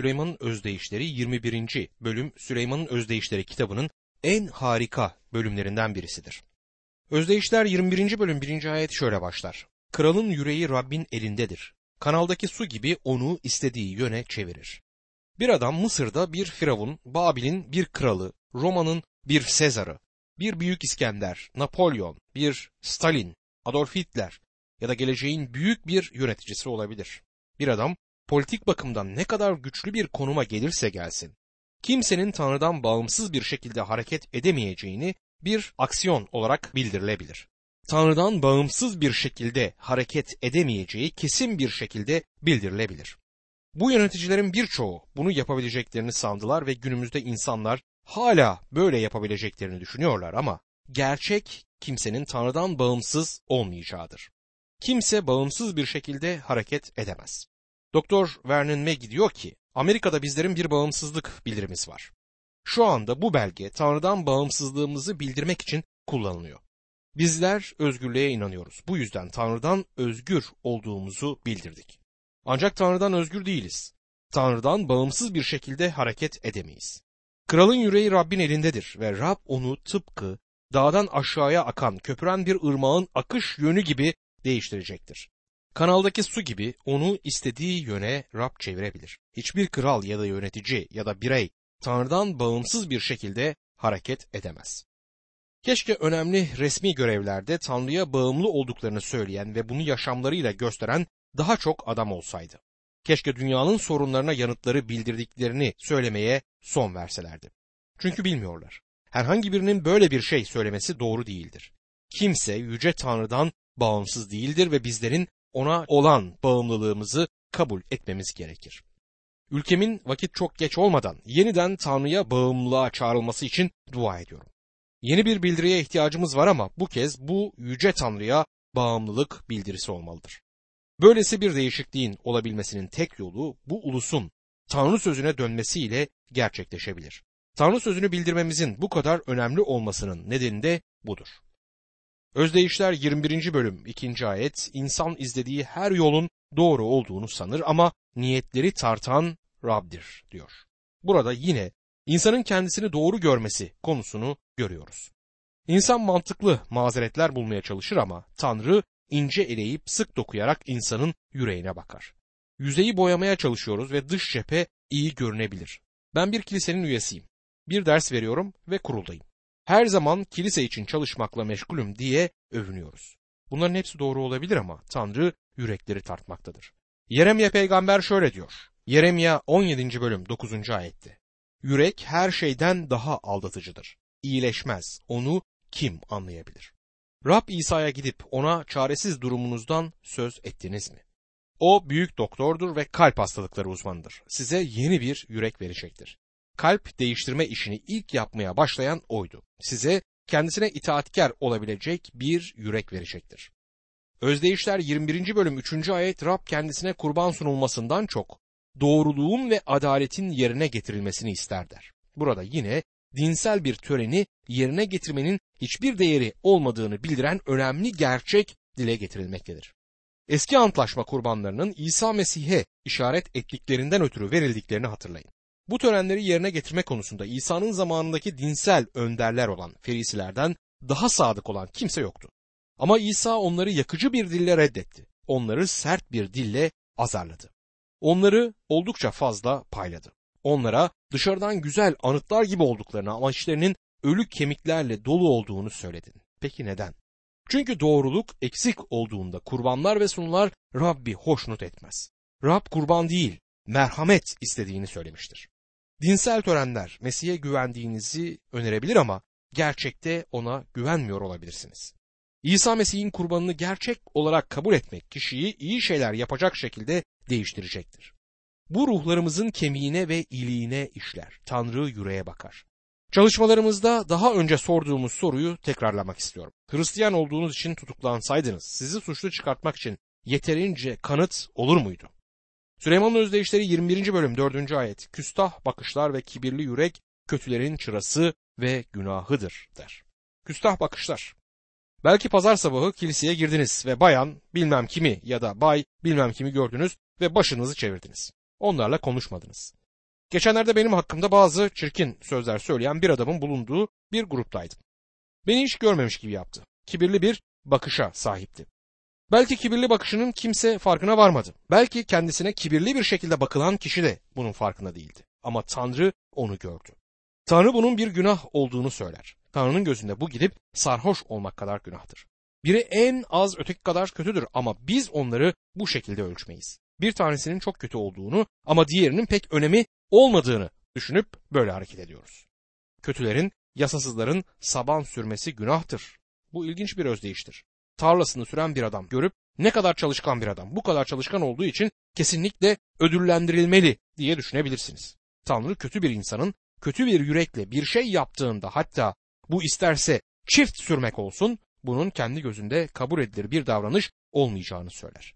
Süleyman'ın Özdeyişleri 21. bölüm Süleyman'ın Özdeyişleri kitabının en harika bölümlerinden birisidir. Özdeyişler 21. bölüm 1. ayet şöyle başlar. Kralın yüreği Rabbin elindedir. Kanaldaki su gibi onu istediği yöne çevirir. Bir adam Mısır'da bir firavun, Babil'in bir kralı, Roma'nın bir Sezar'ı, bir büyük İskender, Napolyon, bir Stalin, Adolf Hitler ya da geleceğin büyük bir yöneticisi olabilir. Bir adam politik bakımdan ne kadar güçlü bir konuma gelirse gelsin, kimsenin Tanrı'dan bağımsız bir şekilde hareket edemeyeceğini bir aksiyon olarak bildirilebilir. Tanrı'dan bağımsız bir şekilde hareket edemeyeceği kesin bir şekilde bildirilebilir. Bu yöneticilerin birçoğu bunu yapabileceklerini sandılar ve günümüzde insanlar hala böyle yapabileceklerini düşünüyorlar ama gerçek kimsenin Tanrı'dan bağımsız olmayacağıdır. Kimse bağımsız bir şekilde hareket edemez. Doktor Vernon Maggie diyor ki, Amerika'da bizlerin bir bağımsızlık bildirimiz var. Şu anda bu belge Tanrı'dan bağımsızlığımızı bildirmek için kullanılıyor. Bizler özgürlüğe inanıyoruz. Bu yüzden Tanrı'dan özgür olduğumuzu bildirdik. Ancak Tanrı'dan özgür değiliz. Tanrı'dan bağımsız bir şekilde hareket edemeyiz. Kralın yüreği Rabbin elindedir ve Rab onu tıpkı dağdan aşağıya akan köpüren bir ırmağın akış yönü gibi değiştirecektir. Kanaldaki su gibi onu istediği yöne Rab çevirebilir. Hiçbir kral ya da yönetici ya da birey Tanrı'dan bağımsız bir şekilde hareket edemez. Keşke önemli resmi görevlerde Tanrı'ya bağımlı olduklarını söyleyen ve bunu yaşamlarıyla gösteren daha çok adam olsaydı. Keşke dünyanın sorunlarına yanıtları bildirdiklerini söylemeye son verselerdi. Çünkü bilmiyorlar. Herhangi birinin böyle bir şey söylemesi doğru değildir. Kimse yüce Tanrı'dan bağımsız değildir ve bizlerin ona olan bağımlılığımızı kabul etmemiz gerekir. Ülkemin vakit çok geç olmadan yeniden Tanrı'ya bağımlılığa çağrılması için dua ediyorum. Yeni bir bildiriye ihtiyacımız var ama bu kez bu yüce Tanrı'ya bağımlılık bildirisi olmalıdır. Böylesi bir değişikliğin olabilmesinin tek yolu bu ulusun Tanrı sözüne dönmesiyle gerçekleşebilir. Tanrı sözünü bildirmemizin bu kadar önemli olmasının nedeni de budur. Özdeyişler 21. bölüm 2. ayet insan izlediği her yolun doğru olduğunu sanır ama niyetleri tartan Rab'dir diyor. Burada yine insanın kendisini doğru görmesi konusunu görüyoruz. İnsan mantıklı mazeretler bulmaya çalışır ama Tanrı ince eleyip sık dokuyarak insanın yüreğine bakar. Yüzeyi boyamaya çalışıyoruz ve dış cephe iyi görünebilir. Ben bir kilisenin üyesiyim. Bir ders veriyorum ve kuruldayım. Her zaman kilise için çalışmakla meşgulüm diye övünüyoruz. Bunların hepsi doğru olabilir ama Tanrı yürekleri tartmaktadır. Yeremye peygamber şöyle diyor. Yeremya 17. bölüm 9. ayette. Yürek her şeyden daha aldatıcıdır. İyileşmez. Onu kim anlayabilir? Rab İsa'ya gidip ona çaresiz durumunuzdan söz ettiniz mi? O büyük doktordur ve kalp hastalıkları uzmanıdır. Size yeni bir yürek verecektir. Kalp değiştirme işini ilk yapmaya başlayan oydu. Size kendisine itaatkar olabilecek bir yürek verecektir. Özdeyişler 21. bölüm 3. ayet Rab kendisine kurban sunulmasından çok doğruluğun ve adaletin yerine getirilmesini ister der. Burada yine dinsel bir töreni yerine getirmenin hiçbir değeri olmadığını bildiren önemli gerçek dile getirilmektedir. Eski antlaşma kurbanlarının İsa Mesih'e işaret ettiklerinden ötürü verildiklerini hatırlayın. Bu törenleri yerine getirme konusunda İsa'nın zamanındaki dinsel önderler olan ferisilerden daha sadık olan kimse yoktu. Ama İsa onları yakıcı bir dille reddetti. Onları sert bir dille azarladı. Onları oldukça fazla payladı. Onlara dışarıdan güzel anıtlar gibi olduklarını ama içlerinin ölü kemiklerle dolu olduğunu söyledin. Peki neden? Çünkü doğruluk eksik olduğunda kurbanlar ve sunular Rabbi hoşnut etmez. Rab kurban değil, merhamet istediğini söylemiştir. Dinsel törenler Mesih'e güvendiğinizi önerebilir ama gerçekte ona güvenmiyor olabilirsiniz. İsa Mesih'in kurbanını gerçek olarak kabul etmek kişiyi iyi şeyler yapacak şekilde değiştirecektir. Bu ruhlarımızın kemiğine ve iliğine işler. Tanrı yüreğe bakar. Çalışmalarımızda daha önce sorduğumuz soruyu tekrarlamak istiyorum. Hristiyan olduğunuz için tutuklansaydınız sizi suçlu çıkartmak için yeterince kanıt olur muydu? Süleyman'ın özdeyişleri 21. bölüm 4. ayet. Küstah bakışlar ve kibirli yürek kötülerin çırası ve günahıdır der. Küstah bakışlar. Belki pazar sabahı kiliseye girdiniz ve bayan bilmem kimi ya da bay bilmem kimi gördünüz ve başınızı çevirdiniz. Onlarla konuşmadınız. Geçenlerde benim hakkımda bazı çirkin sözler söyleyen bir adamın bulunduğu bir gruptaydım. Beni hiç görmemiş gibi yaptı. Kibirli bir bakışa sahipti. Belki kibirli bakışının kimse farkına varmadı. Belki kendisine kibirli bir şekilde bakılan kişi de bunun farkında değildi. Ama Tanrı onu gördü. Tanrı bunun bir günah olduğunu söyler. Tanrı'nın gözünde bu gidip sarhoş olmak kadar günahtır. Biri en az öteki kadar kötüdür ama biz onları bu şekilde ölçmeyiz. Bir tanesinin çok kötü olduğunu ama diğerinin pek önemi olmadığını düşünüp böyle hareket ediyoruz. Kötülerin, yasasızların saban sürmesi günahtır. Bu ilginç bir özdeyiştir. Tarlasını süren bir adam görüp ne kadar çalışkan bir adam. Bu kadar çalışkan olduğu için kesinlikle ödüllendirilmeli diye düşünebilirsiniz. Tanrı kötü bir insanın kötü bir yürekle bir şey yaptığında hatta bu isterse çift sürmek olsun bunun kendi gözünde kabul edilir bir davranış olmayacağını söyler.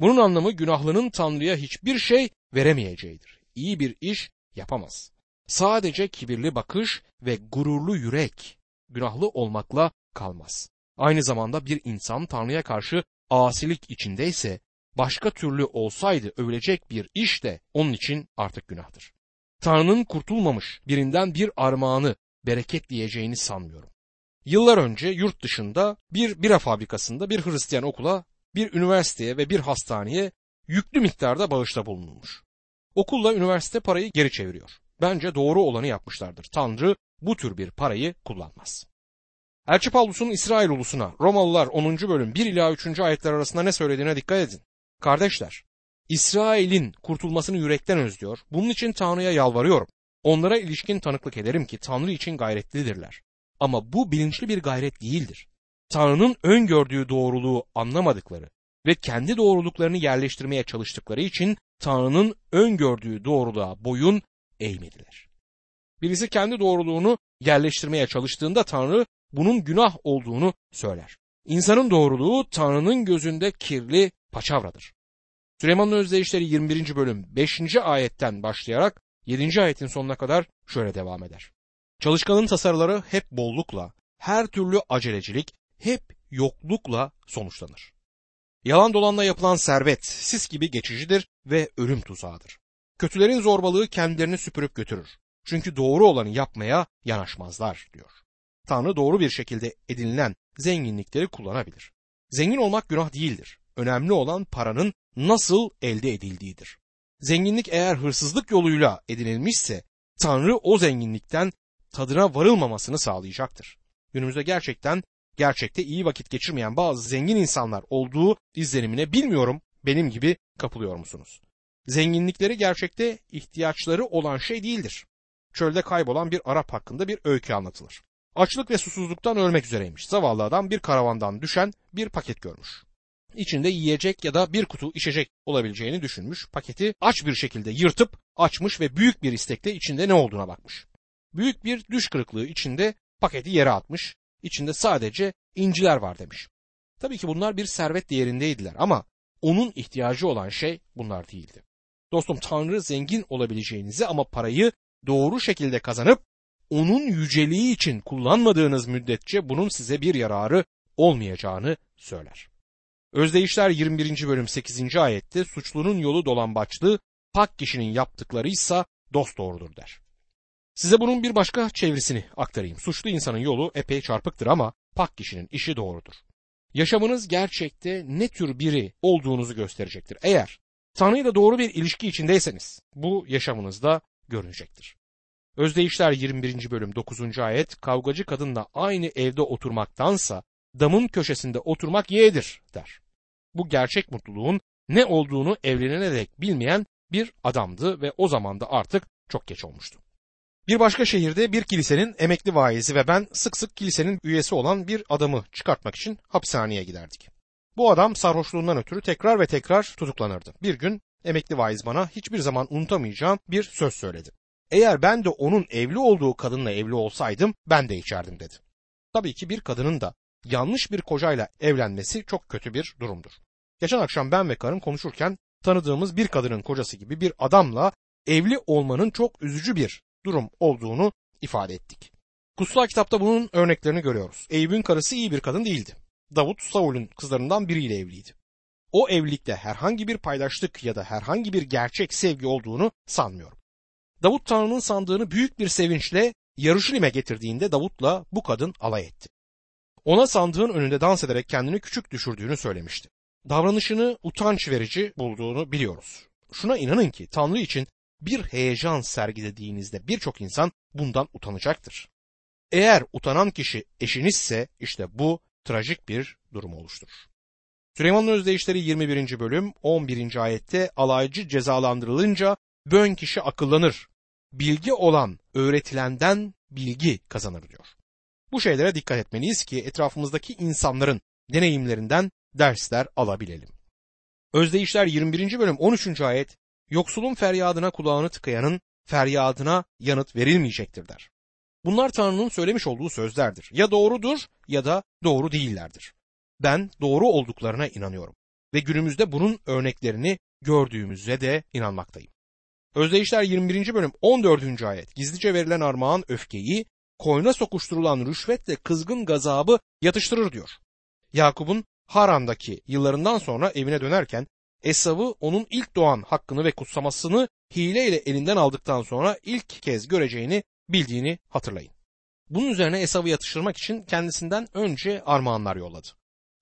Bunun anlamı günahlının Tanrı'ya hiçbir şey veremeyeceğidir. İyi bir iş yapamaz. Sadece kibirli bakış ve gururlu yürek günahlı olmakla kalmaz. Aynı zamanda bir insan Tanrı'ya karşı asilik içindeyse başka türlü olsaydı övülecek bir iş de onun için artık günahtır. Tanrı'nın kurtulmamış birinden bir armağanı bereket diyeceğini sanmıyorum. Yıllar önce yurt dışında bir bira fabrikasında bir Hristiyan okula, bir üniversiteye ve bir hastaneye yüklü miktarda bağışta bulunulmuş. Okulla üniversite parayı geri çeviriyor. Bence doğru olanı yapmışlardır. Tanrı bu tür bir parayı kullanmaz. Elçi Pavlus'un İsrail ulusuna Romalılar 10. bölüm 1 ila 3. ayetler arasında ne söylediğine dikkat edin. Kardeşler, İsrail'in kurtulmasını yürekten özlüyor. Bunun için Tanrı'ya yalvarıyorum. Onlara ilişkin tanıklık ederim ki Tanrı için gayretlidirler. Ama bu bilinçli bir gayret değildir. Tanrı'nın öngördüğü doğruluğu anlamadıkları ve kendi doğruluklarını yerleştirmeye çalıştıkları için Tanrı'nın öngördüğü doğruluğa boyun eğmediler. Birisi kendi doğruluğunu yerleştirmeye çalıştığında Tanrı bunun günah olduğunu söyler. İnsanın doğruluğu Tanrı'nın gözünde kirli paçavradır. Süleyman'ın özdeyişleri 21. bölüm 5. ayetten başlayarak 7. ayetin sonuna kadar şöyle devam eder. Çalışkanın tasarıları hep bollukla, her türlü acelecilik hep yoklukla sonuçlanır. Yalan dolanla yapılan servet sis gibi geçicidir ve ölüm tuzağıdır. Kötülerin zorbalığı kendilerini süpürüp götürür. Çünkü doğru olanı yapmaya yanaşmazlar diyor. Tanrı doğru bir şekilde edinilen zenginlikleri kullanabilir. Zengin olmak günah değildir. Önemli olan paranın nasıl elde edildiğidir. Zenginlik eğer hırsızlık yoluyla edinilmişse Tanrı o zenginlikten tadına varılmamasını sağlayacaktır. Günümüzde gerçekten gerçekte iyi vakit geçirmeyen bazı zengin insanlar olduğu izlenimine bilmiyorum benim gibi kapılıyor musunuz? Zenginlikleri gerçekte ihtiyaçları olan şey değildir. Çölde kaybolan bir Arap hakkında bir öykü anlatılır. Açlık ve susuzluktan ölmek üzereymiş. Zavallı adam bir karavandan düşen bir paket görmüş. İçinde yiyecek ya da bir kutu içecek olabileceğini düşünmüş. Paketi aç bir şekilde yırtıp açmış ve büyük bir istekle içinde ne olduğuna bakmış. Büyük bir düş kırıklığı içinde paketi yere atmış. İçinde sadece inciler var demiş. Tabii ki bunlar bir servet değerindeydiler ama onun ihtiyacı olan şey bunlar değildi. Dostum Tanrı zengin olabileceğinizi ama parayı doğru şekilde kazanıp onun yüceliği için kullanmadığınız müddetçe bunun size bir yararı olmayacağını söyler. Özdeyişler 21. bölüm 8. ayette suçlunun yolu dolambaçlı, pak kişinin yaptıkları ise dost doğrudur der. Size bunun bir başka çevresini aktarayım. Suçlu insanın yolu epey çarpıktır ama pak kişinin işi doğrudur. Yaşamınız gerçekte ne tür biri olduğunuzu gösterecektir. Eğer Tanrı ile doğru bir ilişki içindeyseniz bu yaşamınızda görünecektir. Özdeyişler 21. bölüm 9. ayet kavgacı kadınla aynı evde oturmaktansa damın köşesinde oturmak yeğedir der. Bu gerçek mutluluğun ne olduğunu evlenene dek bilmeyen bir adamdı ve o zaman da artık çok geç olmuştu. Bir başka şehirde bir kilisenin emekli vaizi ve ben sık sık kilisenin üyesi olan bir adamı çıkartmak için hapishaneye giderdik. Bu adam sarhoşluğundan ötürü tekrar ve tekrar tutuklanırdı. Bir gün emekli vaiz bana hiçbir zaman unutamayacağım bir söz söyledi. Eğer ben de onun evli olduğu kadınla evli olsaydım ben de içerdim dedi. Tabii ki bir kadının da yanlış bir kocayla evlenmesi çok kötü bir durumdur. Geçen akşam ben ve karım konuşurken tanıdığımız bir kadının kocası gibi bir adamla evli olmanın çok üzücü bir durum olduğunu ifade ettik. Kutsal kitapta bunun örneklerini görüyoruz. Eyüp'ün karısı iyi bir kadın değildi. Davut Saul'ün kızlarından biriyle evliydi. O evlilikte herhangi bir paydaşlık ya da herhangi bir gerçek sevgi olduğunu sanmıyorum. Davut Tanrı'nın sandığını büyük bir sevinçle Yaruşilim'e getirdiğinde Davut'la bu kadın alay etti. Ona sandığın önünde dans ederek kendini küçük düşürdüğünü söylemişti. Davranışını utanç verici bulduğunu biliyoruz. Şuna inanın ki Tanrı için bir heyecan sergilediğinizde birçok insan bundan utanacaktır. Eğer utanan kişi eşinizse işte bu trajik bir durum oluşturur. Süleyman'ın özdeyişleri 21. bölüm 11. ayette alaycı cezalandırılınca bön kişi akıllanır. Bilgi olan öğretilenden bilgi kazanır diyor. Bu şeylere dikkat etmeliyiz ki etrafımızdaki insanların deneyimlerinden dersler alabilelim. Özdeyişler 21. bölüm 13. ayet yoksulun feryadına kulağını tıkayanın feryadına yanıt verilmeyecektir der. Bunlar Tanrı'nın söylemiş olduğu sözlerdir. Ya doğrudur ya da doğru değillerdir. Ben doğru olduklarına inanıyorum ve günümüzde bunun örneklerini gördüğümüzde de inanmaktayım. Özdeyişler 21. bölüm 14. ayet gizlice verilen armağan öfkeyi, koyuna sokuşturulan rüşvetle kızgın gazabı yatıştırır diyor. Yakup'un Haran'daki yıllarından sonra evine dönerken Esav'ı onun ilk doğan hakkını ve kutsamasını hileyle elinden aldıktan sonra ilk kez göreceğini bildiğini hatırlayın. Bunun üzerine Esav'ı yatıştırmak için kendisinden önce armağanlar yolladı.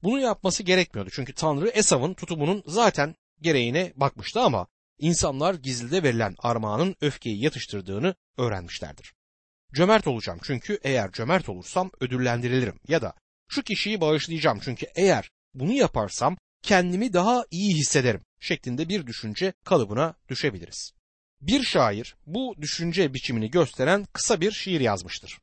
Bunu yapması gerekmiyordu çünkü Tanrı Esav'ın tutumunun zaten gereğine bakmıştı ama insanlar gizlide verilen armağanın öfkeyi yatıştırdığını öğrenmişlerdir. Cömert olacağım çünkü eğer cömert olursam ödüllendirilirim ya da şu kişiyi bağışlayacağım çünkü eğer bunu yaparsam kendimi daha iyi hissederim şeklinde bir düşünce kalıbına düşebiliriz. Bir şair bu düşünce biçimini gösteren kısa bir şiir yazmıştır.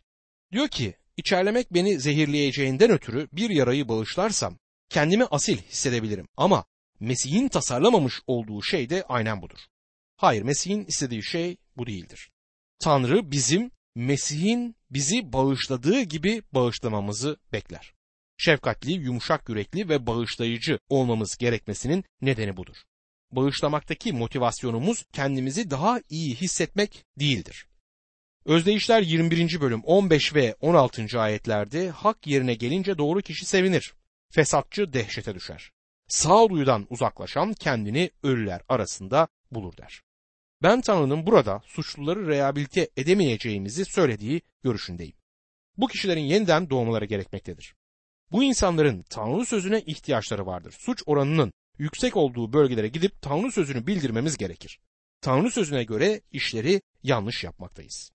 Diyor ki, içerlemek beni zehirleyeceğinden ötürü bir yarayı bağışlarsam kendimi asil hissedebilirim ama Mesih'in tasarlamamış olduğu şey de aynen budur. Hayır, Mesih'in istediği şey bu değildir. Tanrı bizim Mesih'in bizi bağışladığı gibi bağışlamamızı bekler. Şefkatli, yumuşak yürekli ve bağışlayıcı olmamız gerekmesinin nedeni budur. Bağışlamaktaki motivasyonumuz kendimizi daha iyi hissetmek değildir. Özdeyişler 21. bölüm 15 ve 16. ayetlerde hak yerine gelince doğru kişi sevinir. Fesatçı dehşete düşer. Sağduyudan uzaklaşan kendini ölüler arasında bulur der. Ben Tanrı'nın burada suçluları rehabilite edemeyeceğimizi söylediği görüşündeyim. Bu kişilerin yeniden doğmaları gerekmektedir. Bu insanların Tanrı sözüne ihtiyaçları vardır. Suç oranının yüksek olduğu bölgelere gidip Tanrı sözünü bildirmemiz gerekir. Tanrı sözüne göre işleri yanlış yapmaktayız.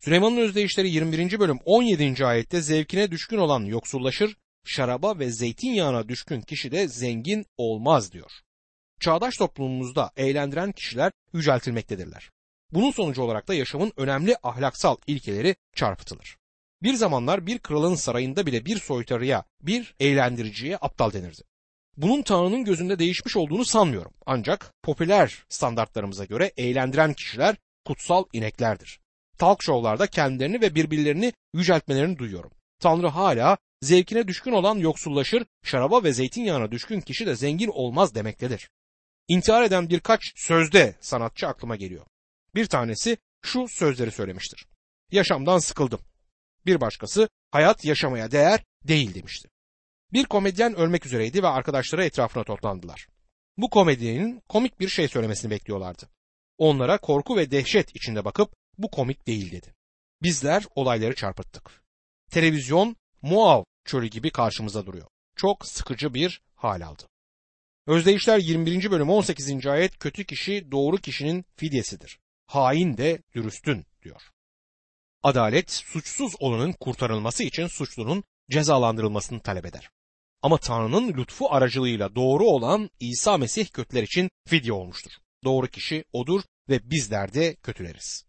Süleyman'ın özdeyişleri 21. bölüm 17. ayette zevkine düşkün olan yoksullaşır, şaraba ve zeytinyağına düşkün kişi de zengin olmaz diyor. Çağdaş toplumumuzda eğlendiren kişiler yüceltilmektedirler. Bunun sonucu olarak da yaşamın önemli ahlaksal ilkeleri çarpıtılır. Bir zamanlar bir kralın sarayında bile bir soytarıya, bir eğlendiriciye aptal denirdi. Bunun Tanrı'nın gözünde değişmiş olduğunu sanmıyorum. Ancak popüler standartlarımıza göre eğlendiren kişiler kutsal ineklerdir. Talk show'larda kendilerini ve birbirlerini yüceltmelerini duyuyorum. Tanrı hala zevkine düşkün olan yoksullaşır, şaraba ve zeytinyağına düşkün kişi de zengin olmaz demektedir. İntihar eden birkaç sözde sanatçı aklıma geliyor. Bir tanesi şu sözleri söylemiştir. Yaşamdan sıkıldım. Bir başkası hayat yaşamaya değer değil demişti. Bir komedyen ölmek üzereydi ve arkadaşları etrafına toplandılar. Bu komedyenin komik bir şey söylemesini bekliyorlardı. Onlara korku ve dehşet içinde bakıp bu komik değil dedi. Bizler olayları çarpıttık. Televizyon Muav çölü gibi karşımıza duruyor. Çok sıkıcı bir hal aldı. Özdeyişler 21. bölüm 18. ayet kötü kişi doğru kişinin fidyesidir. Hain de dürüstün diyor. Adalet suçsuz olanın kurtarılması için suçlunun cezalandırılmasını talep eder. Ama Tanrı'nın lütfu aracılığıyla doğru olan İsa Mesih kötüler için fidye olmuştur. Doğru kişi odur ve bizler de kötüleriz.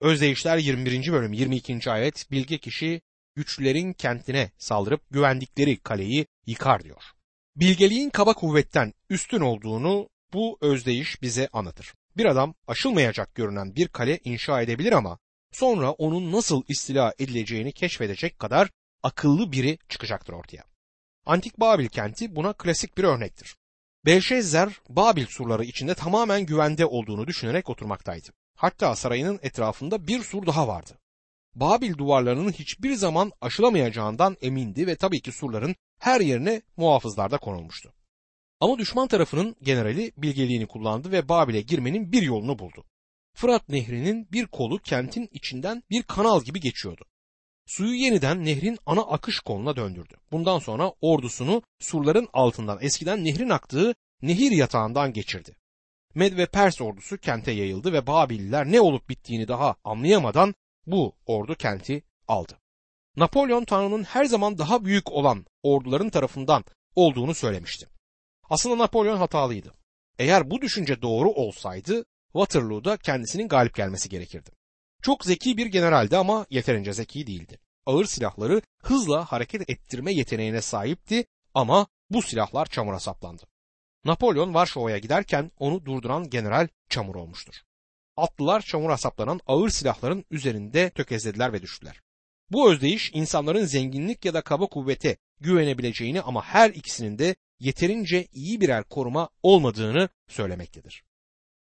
Özdeyişler 21. bölüm 22. ayet bilge kişi güçlülerin kentine saldırıp güvendikleri kaleyi yıkar diyor. Bilgeliğin kaba kuvvetten üstün olduğunu bu özdeyiş bize anlatır. Bir adam aşılmayacak görünen bir kale inşa edebilir ama sonra onun nasıl istila edileceğini keşfedecek kadar akıllı biri çıkacaktır ortaya. Antik Babil kenti buna klasik bir örnektir. Belşezzer Babil surları içinde tamamen güvende olduğunu düşünerek oturmaktaydı. Hatta sarayının etrafında bir sur daha vardı. Babil duvarlarının hiçbir zaman aşılamayacağından emindi ve tabii ki surların her yerine muhafızlar da konulmuştu. Ama düşman tarafının generali bilgeliğini kullandı ve Babil'e girmenin bir yolunu buldu. Fırat Nehri'nin bir kolu kentin içinden bir kanal gibi geçiyordu. Suyu yeniden nehrin ana akış koluna döndürdü. Bundan sonra ordusunu surların altından eskiden nehrin aktığı nehir yatağından geçirdi. Med ve Pers ordusu kente yayıldı ve Babililer ne olup bittiğini daha anlayamadan bu ordu kenti aldı. Napolyon Tanrı'nın her zaman daha büyük olan orduların tarafından olduğunu söylemişti. Aslında Napolyon hatalıydı. Eğer bu düşünce doğru olsaydı Waterloo'da kendisinin galip gelmesi gerekirdi. Çok zeki bir generaldi ama yeterince zeki değildi. Ağır silahları hızla hareket ettirme yeteneğine sahipti ama bu silahlar çamura saplandı. Napolyon Varşova'ya giderken onu durduran general çamur olmuştur. Atlılar çamura saplanan ağır silahların üzerinde tökezlediler ve düştüler. Bu özdeyiş insanların zenginlik ya da kaba kuvvete güvenebileceğini ama her ikisinin de yeterince iyi birer koruma olmadığını söylemektedir.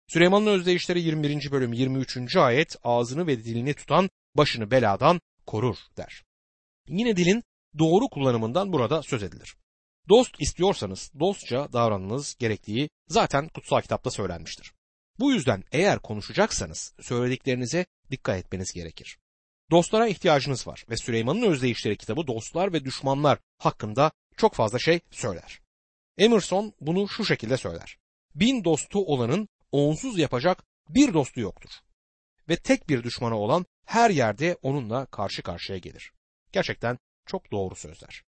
Süleyman'ın özdeyişleri 21. bölüm 23. ayet ağzını ve dilini tutan başını beladan korur der. Yine dilin doğru kullanımından burada söz edilir. Dost istiyorsanız dostça davranınız gerektiği zaten kutsal kitapta söylenmiştir. Bu yüzden eğer konuşacaksanız söylediklerinize dikkat etmeniz gerekir. Dostlara ihtiyacınız var ve Süleyman'ın özdeyişleri kitabı dostlar ve düşmanlar hakkında çok fazla şey söyler. Emerson bunu şu şekilde söyler. Bin dostu olanın onsuz yapacak bir dostu yoktur. Ve tek bir düşmanı olan her yerde onunla karşı karşıya gelir. Gerçekten çok doğru sözler.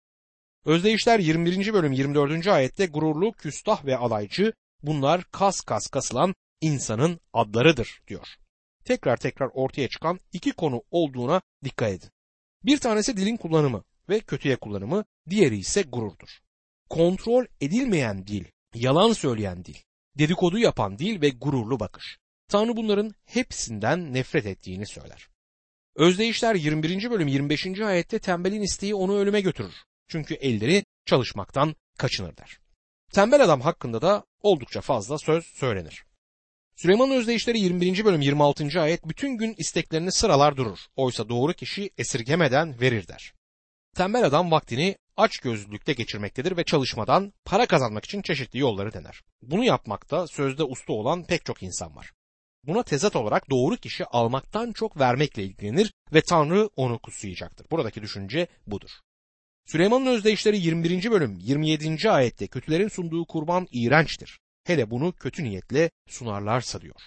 Özdeyişler 21. bölüm 24. ayette gururlu, küstah ve alaycı bunlar kas kas kasılan insanın adlarıdır diyor. Tekrar tekrar ortaya çıkan iki konu olduğuna dikkat edin. Bir tanesi dilin kullanımı ve kötüye kullanımı, diğeri ise gururdur. Kontrol edilmeyen dil, yalan söyleyen dil, dedikodu yapan dil ve gururlu bakış. Tanrı bunların hepsinden nefret ettiğini söyler. Özdeyişler 21. bölüm 25. ayette tembelin isteği onu ölüme götürür. Çünkü elleri çalışmaktan kaçınır der. Tembel adam hakkında da oldukça fazla söz söylenir. Süleyman'ın özdeyişleri 21. bölüm 26. ayet bütün gün isteklerini sıralar durur. Oysa doğru kişi esirgemeden verir der. Tembel adam vaktini aç gözlülükte geçirmektedir ve çalışmadan para kazanmak için çeşitli yolları dener. Bunu yapmakta sözde usta olan pek çok insan var. Buna tezat olarak doğru kişi almaktan çok vermekle ilgilenir ve Tanrı onu kutsayacaktır. Buradaki düşünce budur. Süleyman'ın özdeyişleri 21. bölüm 27. ayette kötülerin sunduğu kurban iğrençtir. Hele bunu kötü niyetle sunarlarsa diyor.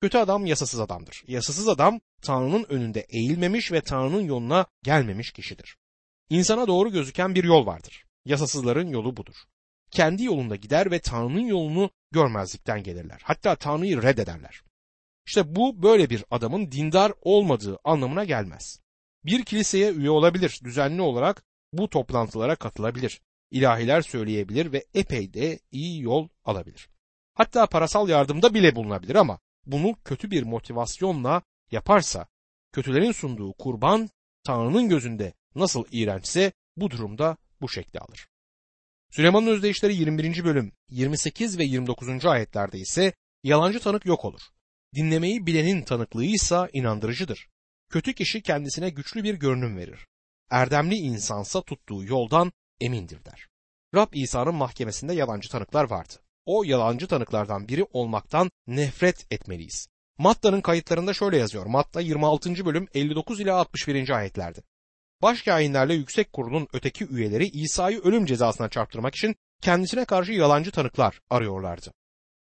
Kötü adam yasasız adamdır. Yasasız adam Tanrı'nın önünde eğilmemiş ve Tanrı'nın yoluna gelmemiş kişidir. İnsana doğru gözüken bir yol vardır. Yasasızların yolu budur. Kendi yolunda gider ve Tanrı'nın yolunu görmezlikten gelirler. Hatta Tanrı'yı reddederler. İşte bu böyle bir adamın dindar olmadığı anlamına gelmez. Bir kiliseye üye olabilir, düzenli olarak bu toplantılara katılabilir, ilahiler söyleyebilir ve epey de iyi yol alabilir. Hatta parasal yardımda bile bulunabilir ama bunu kötü bir motivasyonla yaparsa kötülerin sunduğu kurban Tanrı'nın gözünde nasıl iğrençse bu durumda bu şekli alır. Süleyman'ın özdeyişleri 21. bölüm 28 ve 29. ayetlerde ise yalancı tanık yok olur. Dinlemeyi bilenin tanıklığı ise inandırıcıdır. Kötü kişi kendisine güçlü bir görünüm verir. Erdemli insansa tuttuğu yoldan emindir der. Rab İsa'nın mahkemesinde yalancı tanıklar vardı. O yalancı tanıklardan biri olmaktan nefret etmeliyiz. Matta'nın kayıtlarında şöyle yazıyor. Matta 26. bölüm 59 ile 61. ayetlerde. Başkainlerle yüksek kurulun öteki üyeleri İsa'yı ölüm cezasına çarptırmak için kendisine karşı yalancı tanıklar arıyorlardı.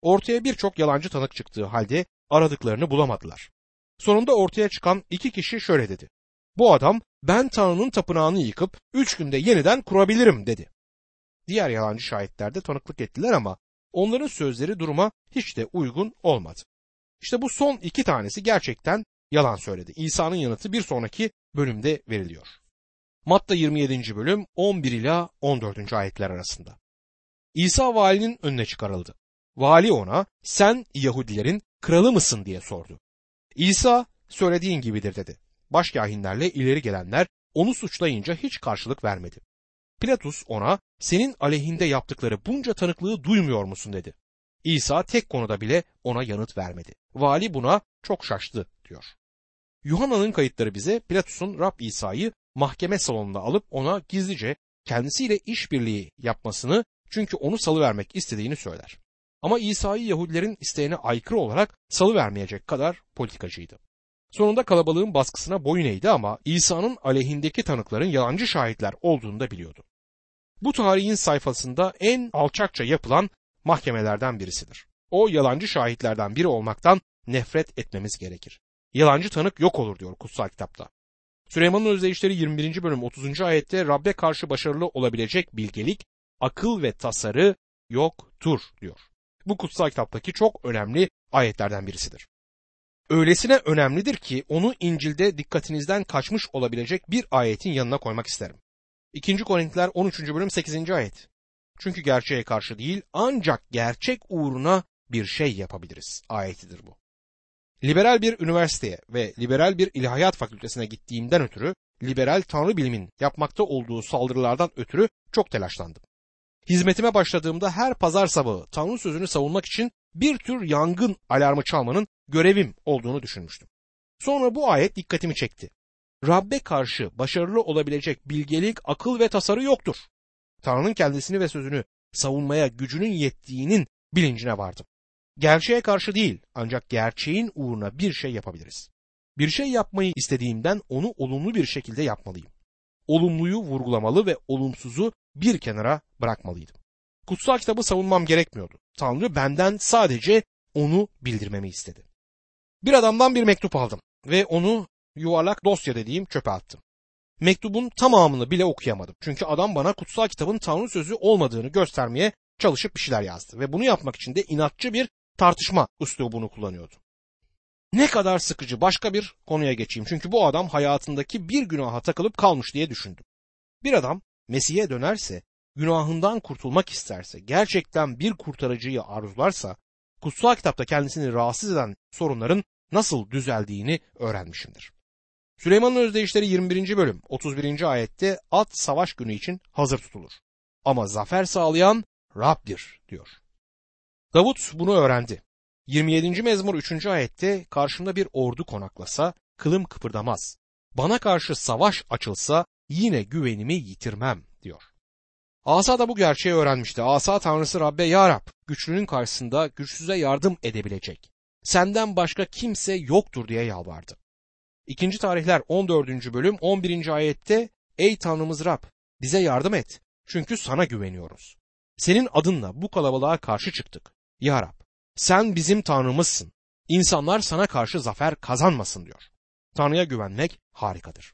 Ortaya birçok yalancı tanık çıktığı halde aradıklarını bulamadılar. Sonunda ortaya çıkan iki kişi şöyle dedi. Bu adam ben Tanrı'nın tapınağını yıkıp üç günde yeniden kurabilirim dedi. Diğer yalancı şahitler de tanıklık ettiler ama onların sözleri duruma hiç de uygun olmadı. İşte bu son iki tanesi gerçekten yalan söyledi. İsa'nın yanıtı bir sonraki bölümde veriliyor. Matta 27. bölüm 11 ila 14. ayetler arasında. İsa valinin önüne çıkarıldı. Vali ona sen Yahudilerin kralı mısın diye sordu. İsa söylediğin gibidir dedi. Başkahinlerle ileri gelenler onu suçlayınca hiç karşılık vermedi. Pilatus ona senin aleyhinde yaptıkları bunca tanıklığı duymuyor musun dedi. İsa tek konuda bile ona yanıt vermedi. Vali buna çok şaştı diyor. Yuhanna'nın kayıtları bize Pilatus'un Rab İsa'yı mahkeme salonuna alıp ona gizlice kendisiyle işbirliği yapmasını çünkü onu salıvermek istediğini söyler. Ama İsa'yı Yahudilerin isteğine aykırı olarak salıvermeyecek kadar politikacıydı. Sonunda kalabalığın baskısına boyun eğdi ama İsa'nın aleyhindeki tanıkların yalancı şahitler olduğunu da biliyordu. Bu tarihin sayfasında en alçakça yapılan mahkemelerden birisidir. O yalancı şahitlerden biri olmaktan nefret etmemiz gerekir. Yalancı tanık yok olur diyor kutsal kitapta. Süleyman'ın özdeyişleri 21. bölüm 30. ayette Rab'be karşı başarılı olabilecek bilgelik, akıl ve tasarı yoktur diyor. Bu kutsal kitaptaki çok önemli ayetlerden birisidir. Öylesine önemlidir ki onu İncil'de dikkatinizden kaçmış olabilecek bir ayetin yanına koymak isterim. 2. Korintiler 13. bölüm 8. ayet. Çünkü gerçeğe karşı değil ancak gerçek uğruna bir şey yapabiliriz ayetidir bu. Liberal bir üniversiteye ve liberal bir ilahiyat fakültesine gittiğimden ötürü liberal tanrı bilimin yapmakta olduğu saldırılardan ötürü çok telaşlandım. Hizmetime başladığımda her pazar sabahı Tanrı sözünü savunmak için bir tür yangın alarmı çalmanın görevim olduğunu düşünmüştüm. Sonra bu ayet dikkatimi çekti. Rabbe karşı başarılı olabilecek bilgelik, akıl ve tasarı yoktur. Tanrı'nın kendisini ve sözünü savunmaya gücünün yettiğinin bilincine vardım. Gerçeğe karşı değil ancak gerçeğin uğruna bir şey yapabiliriz. Bir şey yapmayı istediğimden onu olumlu bir şekilde yapmalıyım. Olumluyu vurgulamalı ve olumsuzu bir kenara bırakmalıydım. Kutsal kitabı savunmam gerekmiyordu. Tanrı benden sadece onu bildirmemi istedi. Bir adamdan bir mektup aldım ve onu yuvarlak dosya dediğim çöpe attım. Mektubun tamamını bile okuyamadım. Çünkü adam bana kutsal kitabın Tanrı sözü olmadığını göstermeye çalışıp bir şeyler yazdı. Ve bunu yapmak için de inatçı bir tartışma üslubunu kullanıyordu. Ne kadar sıkıcı başka bir konuya geçeyim. Çünkü bu adam hayatındaki bir günaha takılıp kalmış diye düşündüm. Bir adam Mesih'e dönerse, günahından kurtulmak isterse, gerçekten bir kurtarıcıyı arzularsa, kutsal kitapta kendisini rahatsız eden sorunların nasıl düzeldiğini öğrenmişimdir. Süleyman'ın özdeyişleri 21. bölüm 31. ayette at savaş günü için hazır tutulur. Ama zafer sağlayan Rab'dir diyor. Davut bunu öğrendi. 27. mezmur 3. ayette karşımda bir ordu konaklasa kılım kıpırdamaz. Bana karşı savaş açılsa yine güvenimi yitirmem diyor. Asa da bu gerçeği öğrenmişti. Asa tanrısı Rabbe Ya Rab güçlünün karşısında güçsüze yardım edebilecek. Senden başka kimse yoktur diye yalvardı. İkinci tarihler 14. bölüm 11. ayette Ey Tanrımız Rab bize yardım et çünkü sana güveniyoruz. Senin adınla bu kalabalığa karşı çıktık. Ya Rab sen bizim Tanrımızsın. İnsanlar sana karşı zafer kazanmasın diyor. Tanrı'ya güvenmek harikadır.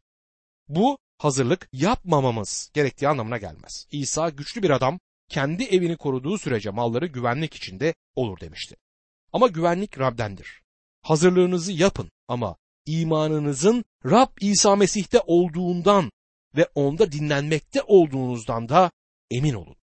Bu hazırlık yapmamamız gerektiği anlamına gelmez. İsa güçlü bir adam kendi evini koruduğu sürece malları güvenlik içinde olur demişti. Ama güvenlik Rab'dendir. Hazırlığınızı yapın ama imanınızın Rab İsa Mesih'te olduğundan ve onda dinlenmekte olduğunuzdan da emin olun.